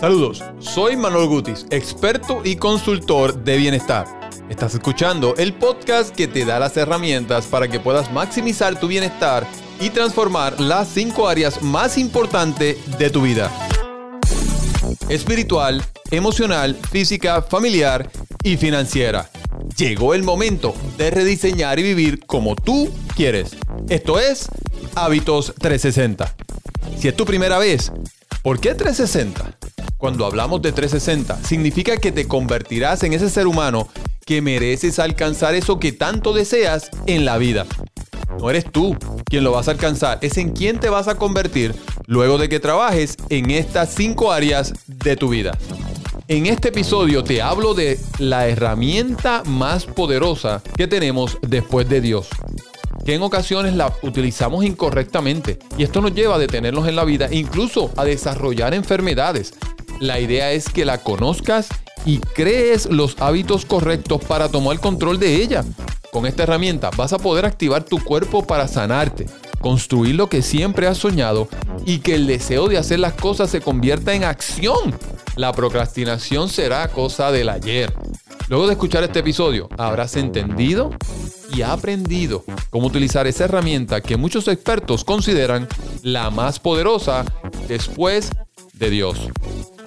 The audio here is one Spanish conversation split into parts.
Saludos, soy Manuel Gutis, experto y consultor de bienestar. Estás escuchando el podcast que te da las herramientas para que puedas maximizar tu bienestar y transformar las cinco áreas más importantes de tu vida. Espiritual, emocional, física, familiar y financiera. Llegó el momento de rediseñar y vivir como tú quieres. Esto es Hábitos 360. Si es tu primera vez, ¿por qué 360? Cuando hablamos de 360, significa que te convertirás en ese ser humano que mereces alcanzar eso que tanto deseas en la vida. No eres tú quien lo vas a alcanzar, es en quien te vas a convertir luego de que trabajes en estas cinco áreas de tu vida. En este episodio te hablo de la herramienta más poderosa que tenemos después de Dios que en ocasiones la utilizamos incorrectamente y esto nos lleva a detenernos en la vida, incluso a desarrollar enfermedades, la idea es que la conozcas y crees los hábitos correctos para tomar control de ella. Con esta herramienta vas a poder activar tu cuerpo para sanarte, construir lo que siempre has soñado y que el deseo de hacer las cosas se convierta en acción. La procrastinación será cosa del ayer. Luego de escuchar este episodio, habrás entendido y aprendido cómo utilizar esa herramienta que muchos expertos consideran la más poderosa después de Dios.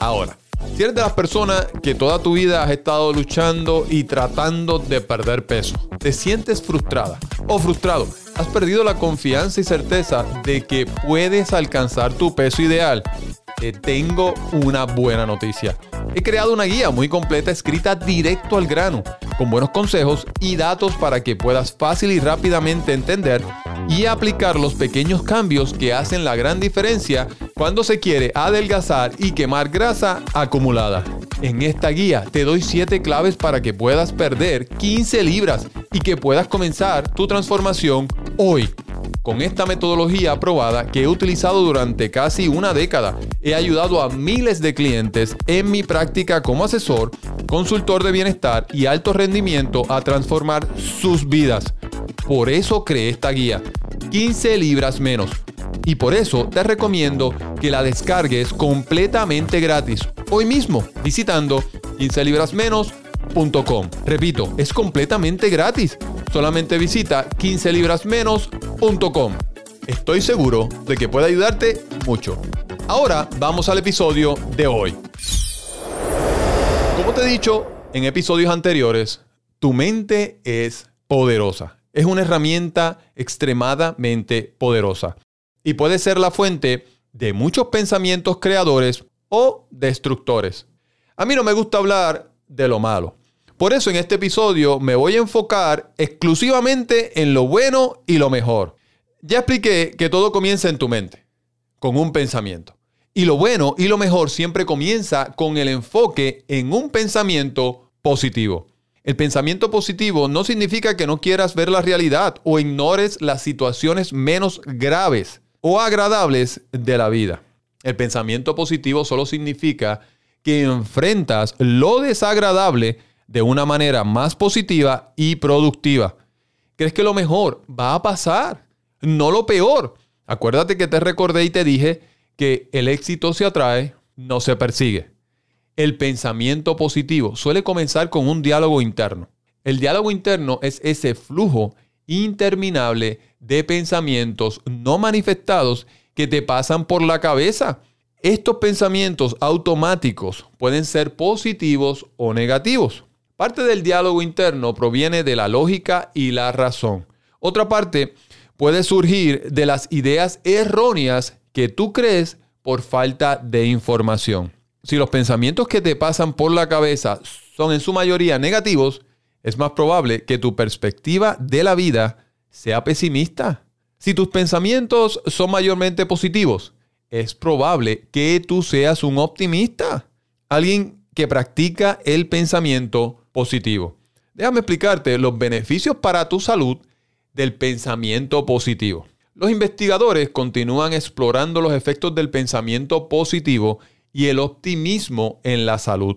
Ahora, si eres de las personas que toda tu vida has estado luchando y tratando de perder peso, te sientes frustrada o frustrado, has perdido la confianza y certeza de que puedes alcanzar tu peso ideal, te tengo una buena noticia. He creado una guía muy completa escrita directo al grano, con buenos consejos y datos para que puedas fácil y rápidamente entender y aplicar los pequeños cambios que hacen la gran diferencia cuando se quiere adelgazar y quemar grasa acumulada. En esta guía te doy 7 claves para que puedas perder 15 libras y que puedas comenzar tu transformación hoy. Con esta metodología aprobada que he utilizado durante casi una década, he ayudado a miles de clientes en mi práctica como asesor, consultor de bienestar y alto rendimiento a transformar sus vidas. Por eso creé esta guía, 15 libras menos. Y por eso te recomiendo que la descargues completamente gratis hoy mismo visitando 15librasmenos.com. Repito, es completamente gratis. Solamente visita 15librasmenos.com. Estoy seguro de que puede ayudarte mucho. Ahora vamos al episodio de hoy. Como te he dicho en episodios anteriores, tu mente es poderosa es una herramienta extremadamente poderosa y puede ser la fuente de muchos pensamientos creadores o destructores. A mí no me gusta hablar de lo malo. Por eso en este episodio me voy a enfocar exclusivamente en lo bueno y lo mejor. Ya expliqué que todo comienza en tu mente, con un pensamiento. Y lo bueno y lo mejor siempre comienza con el enfoque en un pensamiento positivo. El pensamiento positivo no significa que no quieras ver la realidad o ignores las situaciones menos graves o agradables de la vida. El pensamiento positivo solo significa que enfrentas lo desagradable de una manera más positiva y productiva. ¿Crees que lo mejor va a pasar? No lo peor. Acuérdate que te recordé y te dije que el éxito se atrae, no se persigue. El pensamiento positivo suele comenzar con un diálogo interno. El diálogo interno es ese flujo interminable de pensamientos no manifestados que te pasan por la cabeza. Estos pensamientos automáticos pueden ser positivos o negativos. Parte del diálogo interno proviene de la lógica y la razón. Otra parte puede surgir de las ideas erróneas que tú crees por falta de información si los pensamientos que te pasan por la cabeza son en su mayoría negativos, es más probable que tu perspectiva de la vida sea pesimista. Si tus pensamientos son mayormente positivos, es probable que tú seas un optimista, alguien que practica el pensamiento positivo. Déjame explicarte los beneficios para tu salud del pensamiento positivo. Los investigadores continúan explorando los efectos del pensamiento positivo y el optimismo en la salud.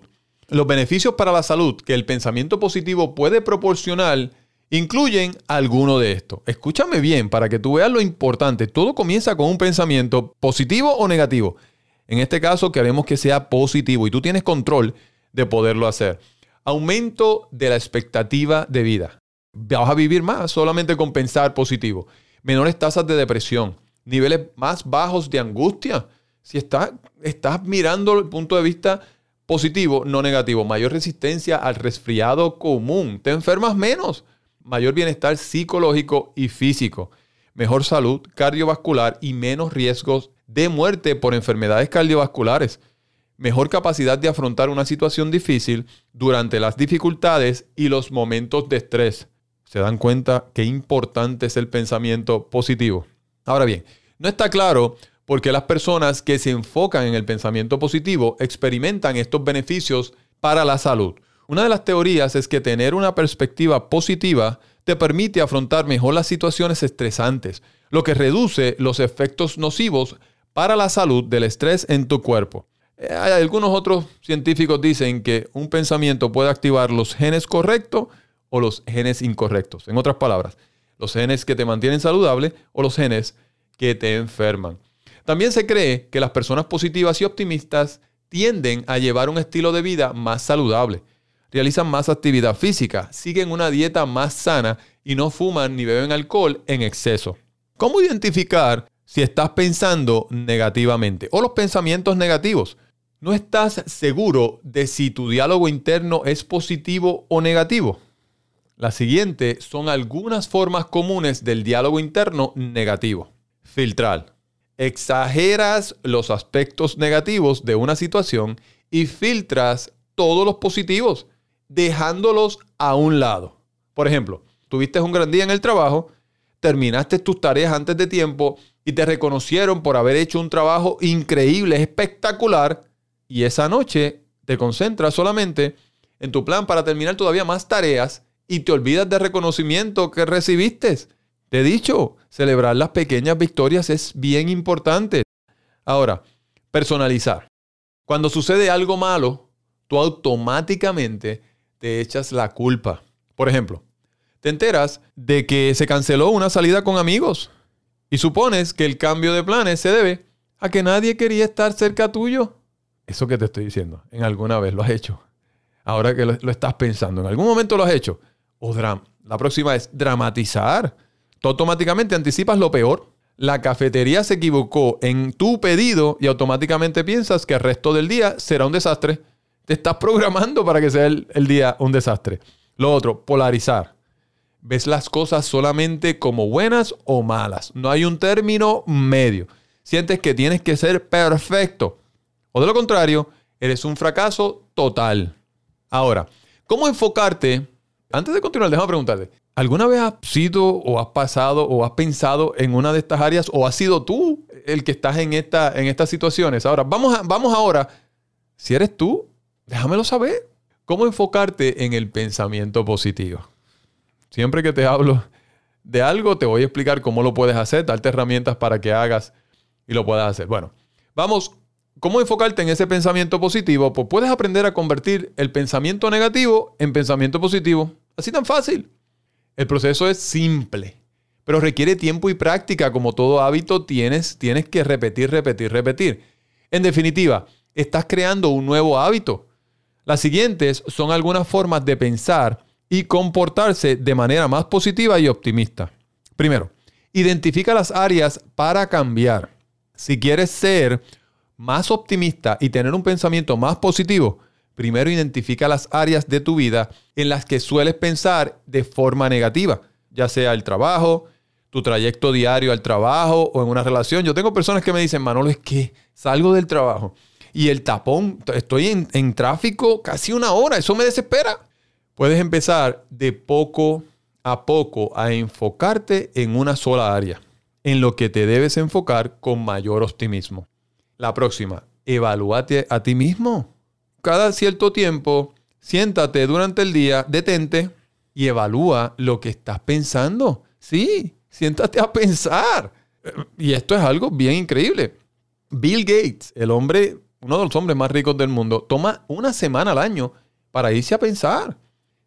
Los beneficios para la salud que el pensamiento positivo puede proporcionar incluyen alguno de estos. Escúchame bien para que tú veas lo importante. Todo comienza con un pensamiento positivo o negativo. En este caso queremos que sea positivo y tú tienes control de poderlo hacer. Aumento de la expectativa de vida. Vas a vivir más solamente con pensar positivo. Menores tasas de depresión. Niveles más bajos de angustia. Si estás, mirando el punto de vista positivo, no negativo. Mayor resistencia al resfriado común. Te enfermas menos. Mayor bienestar psicológico y físico. Mejor salud cardiovascular y menos riesgos de muerte por enfermedades cardiovasculares. Mejor capacidad de afrontar una situación difícil durante las dificultades y los momentos de estrés. ¿Se dan cuenta qué importante es el pensamiento positivo? Ahora bien, no está claro por qué las personas que se enfocan en el pensamiento positivo experimentan estos beneficios para la salud. Una de las teorías es que tener una perspectiva positiva te permite afrontar mejor las situaciones estresantes, lo que reduce los efectos nocivos para la salud del estrés en tu cuerpo. Eh, algunos otros científicos dicen que un pensamiento puede activar los genes correctos o los genes incorrectos. En otras palabras, los genes que te mantienen saludable o los genes que te enferman. También se cree que las personas positivas y optimistas tienden a llevar un estilo de vida más saludable, realizan más actividad física, siguen una dieta más sana y no fuman ni beben alcohol en exceso. ¿Cómo identificar si estás pensando negativamente o los pensamientos negativos. No estás seguro de si tu diálogo interno es positivo o negativo. La siguiente son algunas formas comunes del diálogo interno negativo. Filtrar. Exageras los aspectos negativos de una situación y filtras todos los positivos, dejándolos a un lado. Por ejemplo, tuviste un gran día en el trabajo, terminaste tus tareas antes de tiempo y te reconocieron por haber hecho un trabajo increíble, espectacular, y esa noche te concentras solamente en tu plan para terminar todavía más tareas y te olvidas del reconocimiento que recibiste. He dicho, celebrar las pequeñas victorias es bien importante. Ahora, personalizar. Cuando sucede algo malo, tú automáticamente te echas la culpa. Por ejemplo, te enteras de que se canceló una salida con amigos y supones que el cambio de planes se debe a que nadie quería estar cerca tuyo. Eso que te estoy diciendo, en alguna vez lo has hecho. Ahora que lo, estás pensando, en algún momento lo has hecho. O drama. La próxima es dramatizar. Tú automáticamente anticipas lo peor. La cafetería se equivocó en tu pedido y automáticamente piensas que el resto del día será un desastre. Te estás programando para que sea el día un desastre. Lo otro, polarizar ves las cosas solamente como buenas o malas. No hay un término medio. Sientes que tienes que ser perfecto. O de lo contrario, eres un fracaso total. Ahora, ¿cómo enfocarte? Antes de continuar, déjame preguntarte. ¿Alguna vez has sido o has pasado o has pensado en una de estas áreas o has sido tú el que estás en, esta, en estas situaciones? Ahora, vamos, vamos ahora. Si eres tú, déjamelo saber. ¿Cómo enfocarte en el pensamiento positivo? Siempre que te hablo de algo, te voy a explicar cómo lo puedes hacer, darte herramientas para que hagas y lo puedas hacer. Bueno, vamos, ¿cómo enfocarte en ese pensamiento positivo? Pues puedes aprender a convertir el pensamiento negativo en pensamiento positivo. Así tan fácil. El proceso es simple, pero requiere tiempo y práctica. Como todo hábito, tienes, tienes que repetir, repetir, repetir. En definitiva, estás creando un nuevo hábito. Las siguientes son algunas formas de pensar y comportarse de manera más positiva y optimista. Primero, identifica las áreas para cambiar. Si quieres ser más optimista y tener un pensamiento más positivo, primero identifica las áreas de tu vida en las que sueles pensar de forma negativa, ya sea el trabajo, tu trayecto diario al trabajo o en una relación. Yo tengo personas que me dicen, Manolo, es que salgo del trabajo y el tapón, estoy en, en tráfico casi una hora, eso me desespera. Puedes empezar de poco a poco a enfocarte en una sola área, en lo que te debes enfocar con mayor optimismo. La próxima, evalúate a ti mismo. Cada cierto tiempo, siéntate durante el día, detente y evalúa lo que estás pensando. Sí, siéntate a pensar. Y esto es algo bien increíble. Bill Gates, el hombre, uno de los hombres más ricos del mundo, toma una semana al año para irse a pensar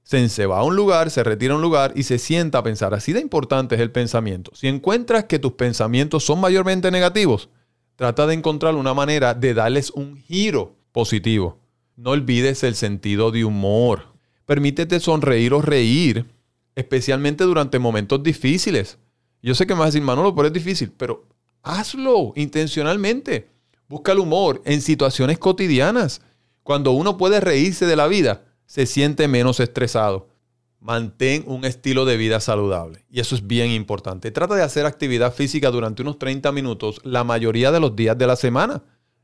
se va a un lugar, se retira a un lugar y se sienta a pensar. Así de importante es el pensamiento. Si encuentras que tus pensamientos son mayormente negativos, trata de encontrar una manera de darles un giro positivo. No olvides el sentido de humor. Permítete sonreír o reír, especialmente durante momentos difíciles. Yo sé que me vas a decir, Manolo, pero es difícil, pero hazlo intencionalmente. Busca el humor en situaciones cotidianas. Cuando uno puede reírse de la vida, se siente menos estresado. Mantén un estilo de vida saludable. Y eso es bien importante. Trata de hacer actividad física durante unos 30 minutos la mayoría de los días de la semana.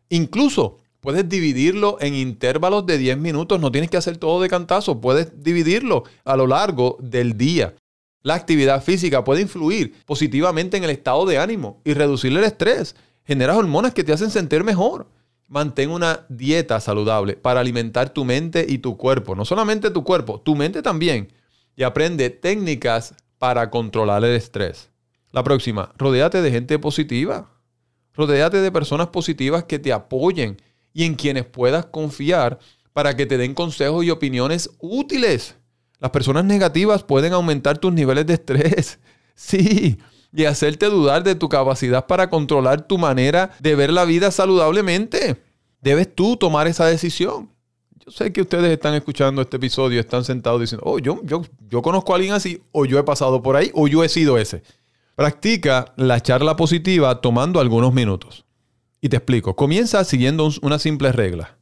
Incluso puedes dividirlo en intervalos de 10 minutos. No tienes que hacer todo de cantazo. Puedes dividirlo a lo largo del día. La actividad física puede influir positivamente en el estado de ánimo y reducir el estrés. Genera hormonas que te hacen sentir mejor. Mantén una dieta saludable para alimentar tu mente y tu cuerpo. No solamente tu cuerpo, tu mente también y aprende técnicas para controlar el estrés. La próxima, rodéate de gente positiva. Rodéate de personas positivas que te apoyen y en quienes puedas confiar para que te den consejos y opiniones útiles. Las personas negativas pueden aumentar tus niveles de estrés. Sí, y hacerte dudar de tu capacidad para controlar tu manera de ver la vida saludablemente. Debes tú tomar esa decisión. Yo sé que ustedes están escuchando este episodio están sentados diciendo, oh, yo, yo, yo conozco a alguien así, o yo he pasado por ahí, o yo he sido ese. Practica la charla positiva tomando algunos minutos. Y te explico, comienza siguiendo una simple regla.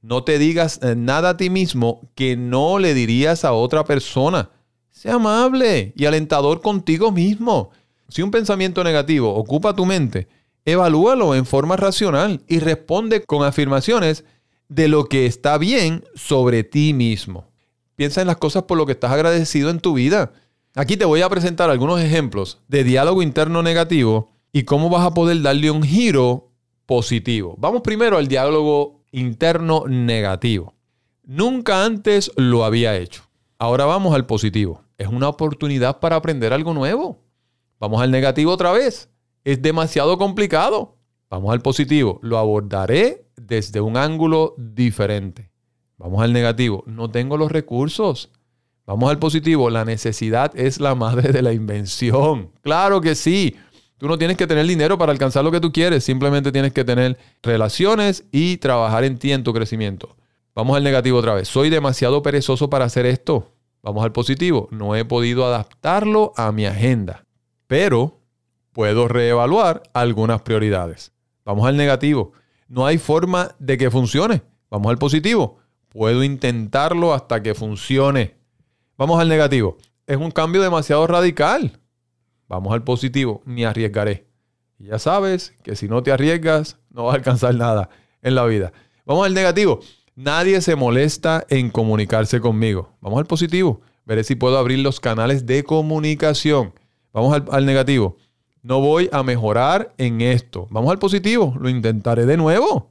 No te digas eh, nada a ti mismo que no le dirías a otra persona. Sea amable y alentador contigo mismo. Si un pensamiento negativo ocupa tu mente, evalúalo en forma racional y responde con afirmaciones de lo que está bien sobre ti mismo. Piensa en las cosas por lo que estás agradecido en tu vida. Aquí te voy a presentar algunos ejemplos de diálogo interno negativo y cómo vas a poder darle un giro positivo. Vamos primero al diálogo interno negativo. Nunca antes lo había hecho. Ahora vamos al positivo. Es una oportunidad para aprender algo nuevo. Vamos al negativo otra vez. Es demasiado complicado. Vamos al positivo. Lo abordaré desde un ángulo diferente. Vamos al negativo, no tengo los recursos. Vamos al positivo, la necesidad es la madre de la invención. Claro que sí. Tú no tienes que tener dinero para alcanzar lo que tú quieres, simplemente tienes que tener relaciones y trabajar en ti, en tu crecimiento. Vamos al negativo otra vez. Soy demasiado perezoso para hacer esto. Vamos al positivo. No he podido adaptarlo a mi agenda, pero puedo reevaluar algunas prioridades. Vamos al negativo. No hay forma de que funcione. Vamos al positivo. Puedo intentarlo hasta que funcione. Vamos al negativo. Es un cambio demasiado radical. Vamos al positivo. Me arriesgaré. Y ya sabes que si no te arriesgas, no vas a alcanzar nada en la vida. Vamos al negativo. Nadie se molesta en comunicarse conmigo. Vamos al positivo. Veré si puedo abrir los canales de comunicación. Vamos al, al negativo no voy a mejorar en esto. Vamos al positivo, lo intentaré de nuevo.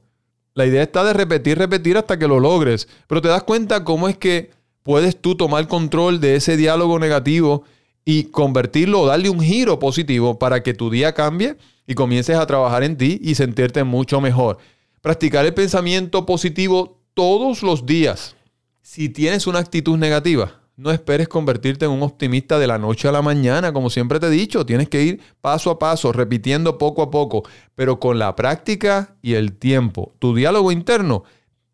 La idea está de repetir, repetir hasta que lo logres. Pero te das cuenta cómo es que puedes tú tomar control de ese diálogo negativo y convertirlo o darle un giro positivo para que tu día cambie y comiences a trabajar en ti y sentirte mucho mejor. Practicar el pensamiento positivo todos los días. Si tienes una actitud negativa, no esperes convertirte en un optimista de la noche a la mañana, como siempre te he dicho. Tienes que ir paso a paso, repitiendo poco a poco, pero con la práctica y el tiempo. Tu diálogo interno,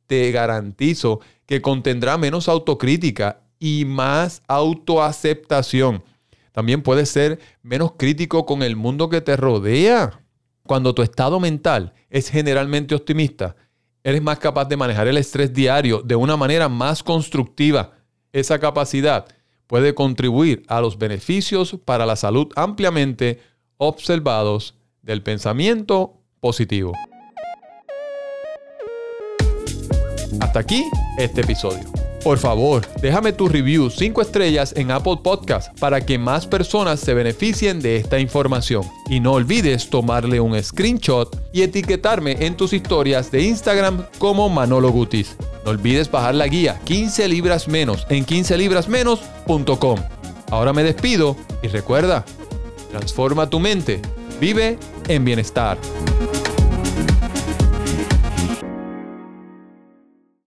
te garantizo que contendrá menos autocrítica y más autoaceptación. También puedes ser menos crítico con el mundo que te rodea. Cuando tu estado mental es generalmente optimista, eres más capaz de manejar el estrés diario de una manera más constructiva esa capacidad puede contribuir a los beneficios para la salud ampliamente observados del pensamiento positivo. Hasta aquí este episodio. Por favor, déjame tu review 5 estrellas en Apple Podcast para que más personas se beneficien de esta información. Y no olvides tomarle un screenshot y etiquetarme en tus historias de Instagram como Manolo Gutis. No olvides bajar la guía 15 libras menos en 15librasmenos.com. Ahora me despido y recuerda, transforma tu mente, vive en bienestar.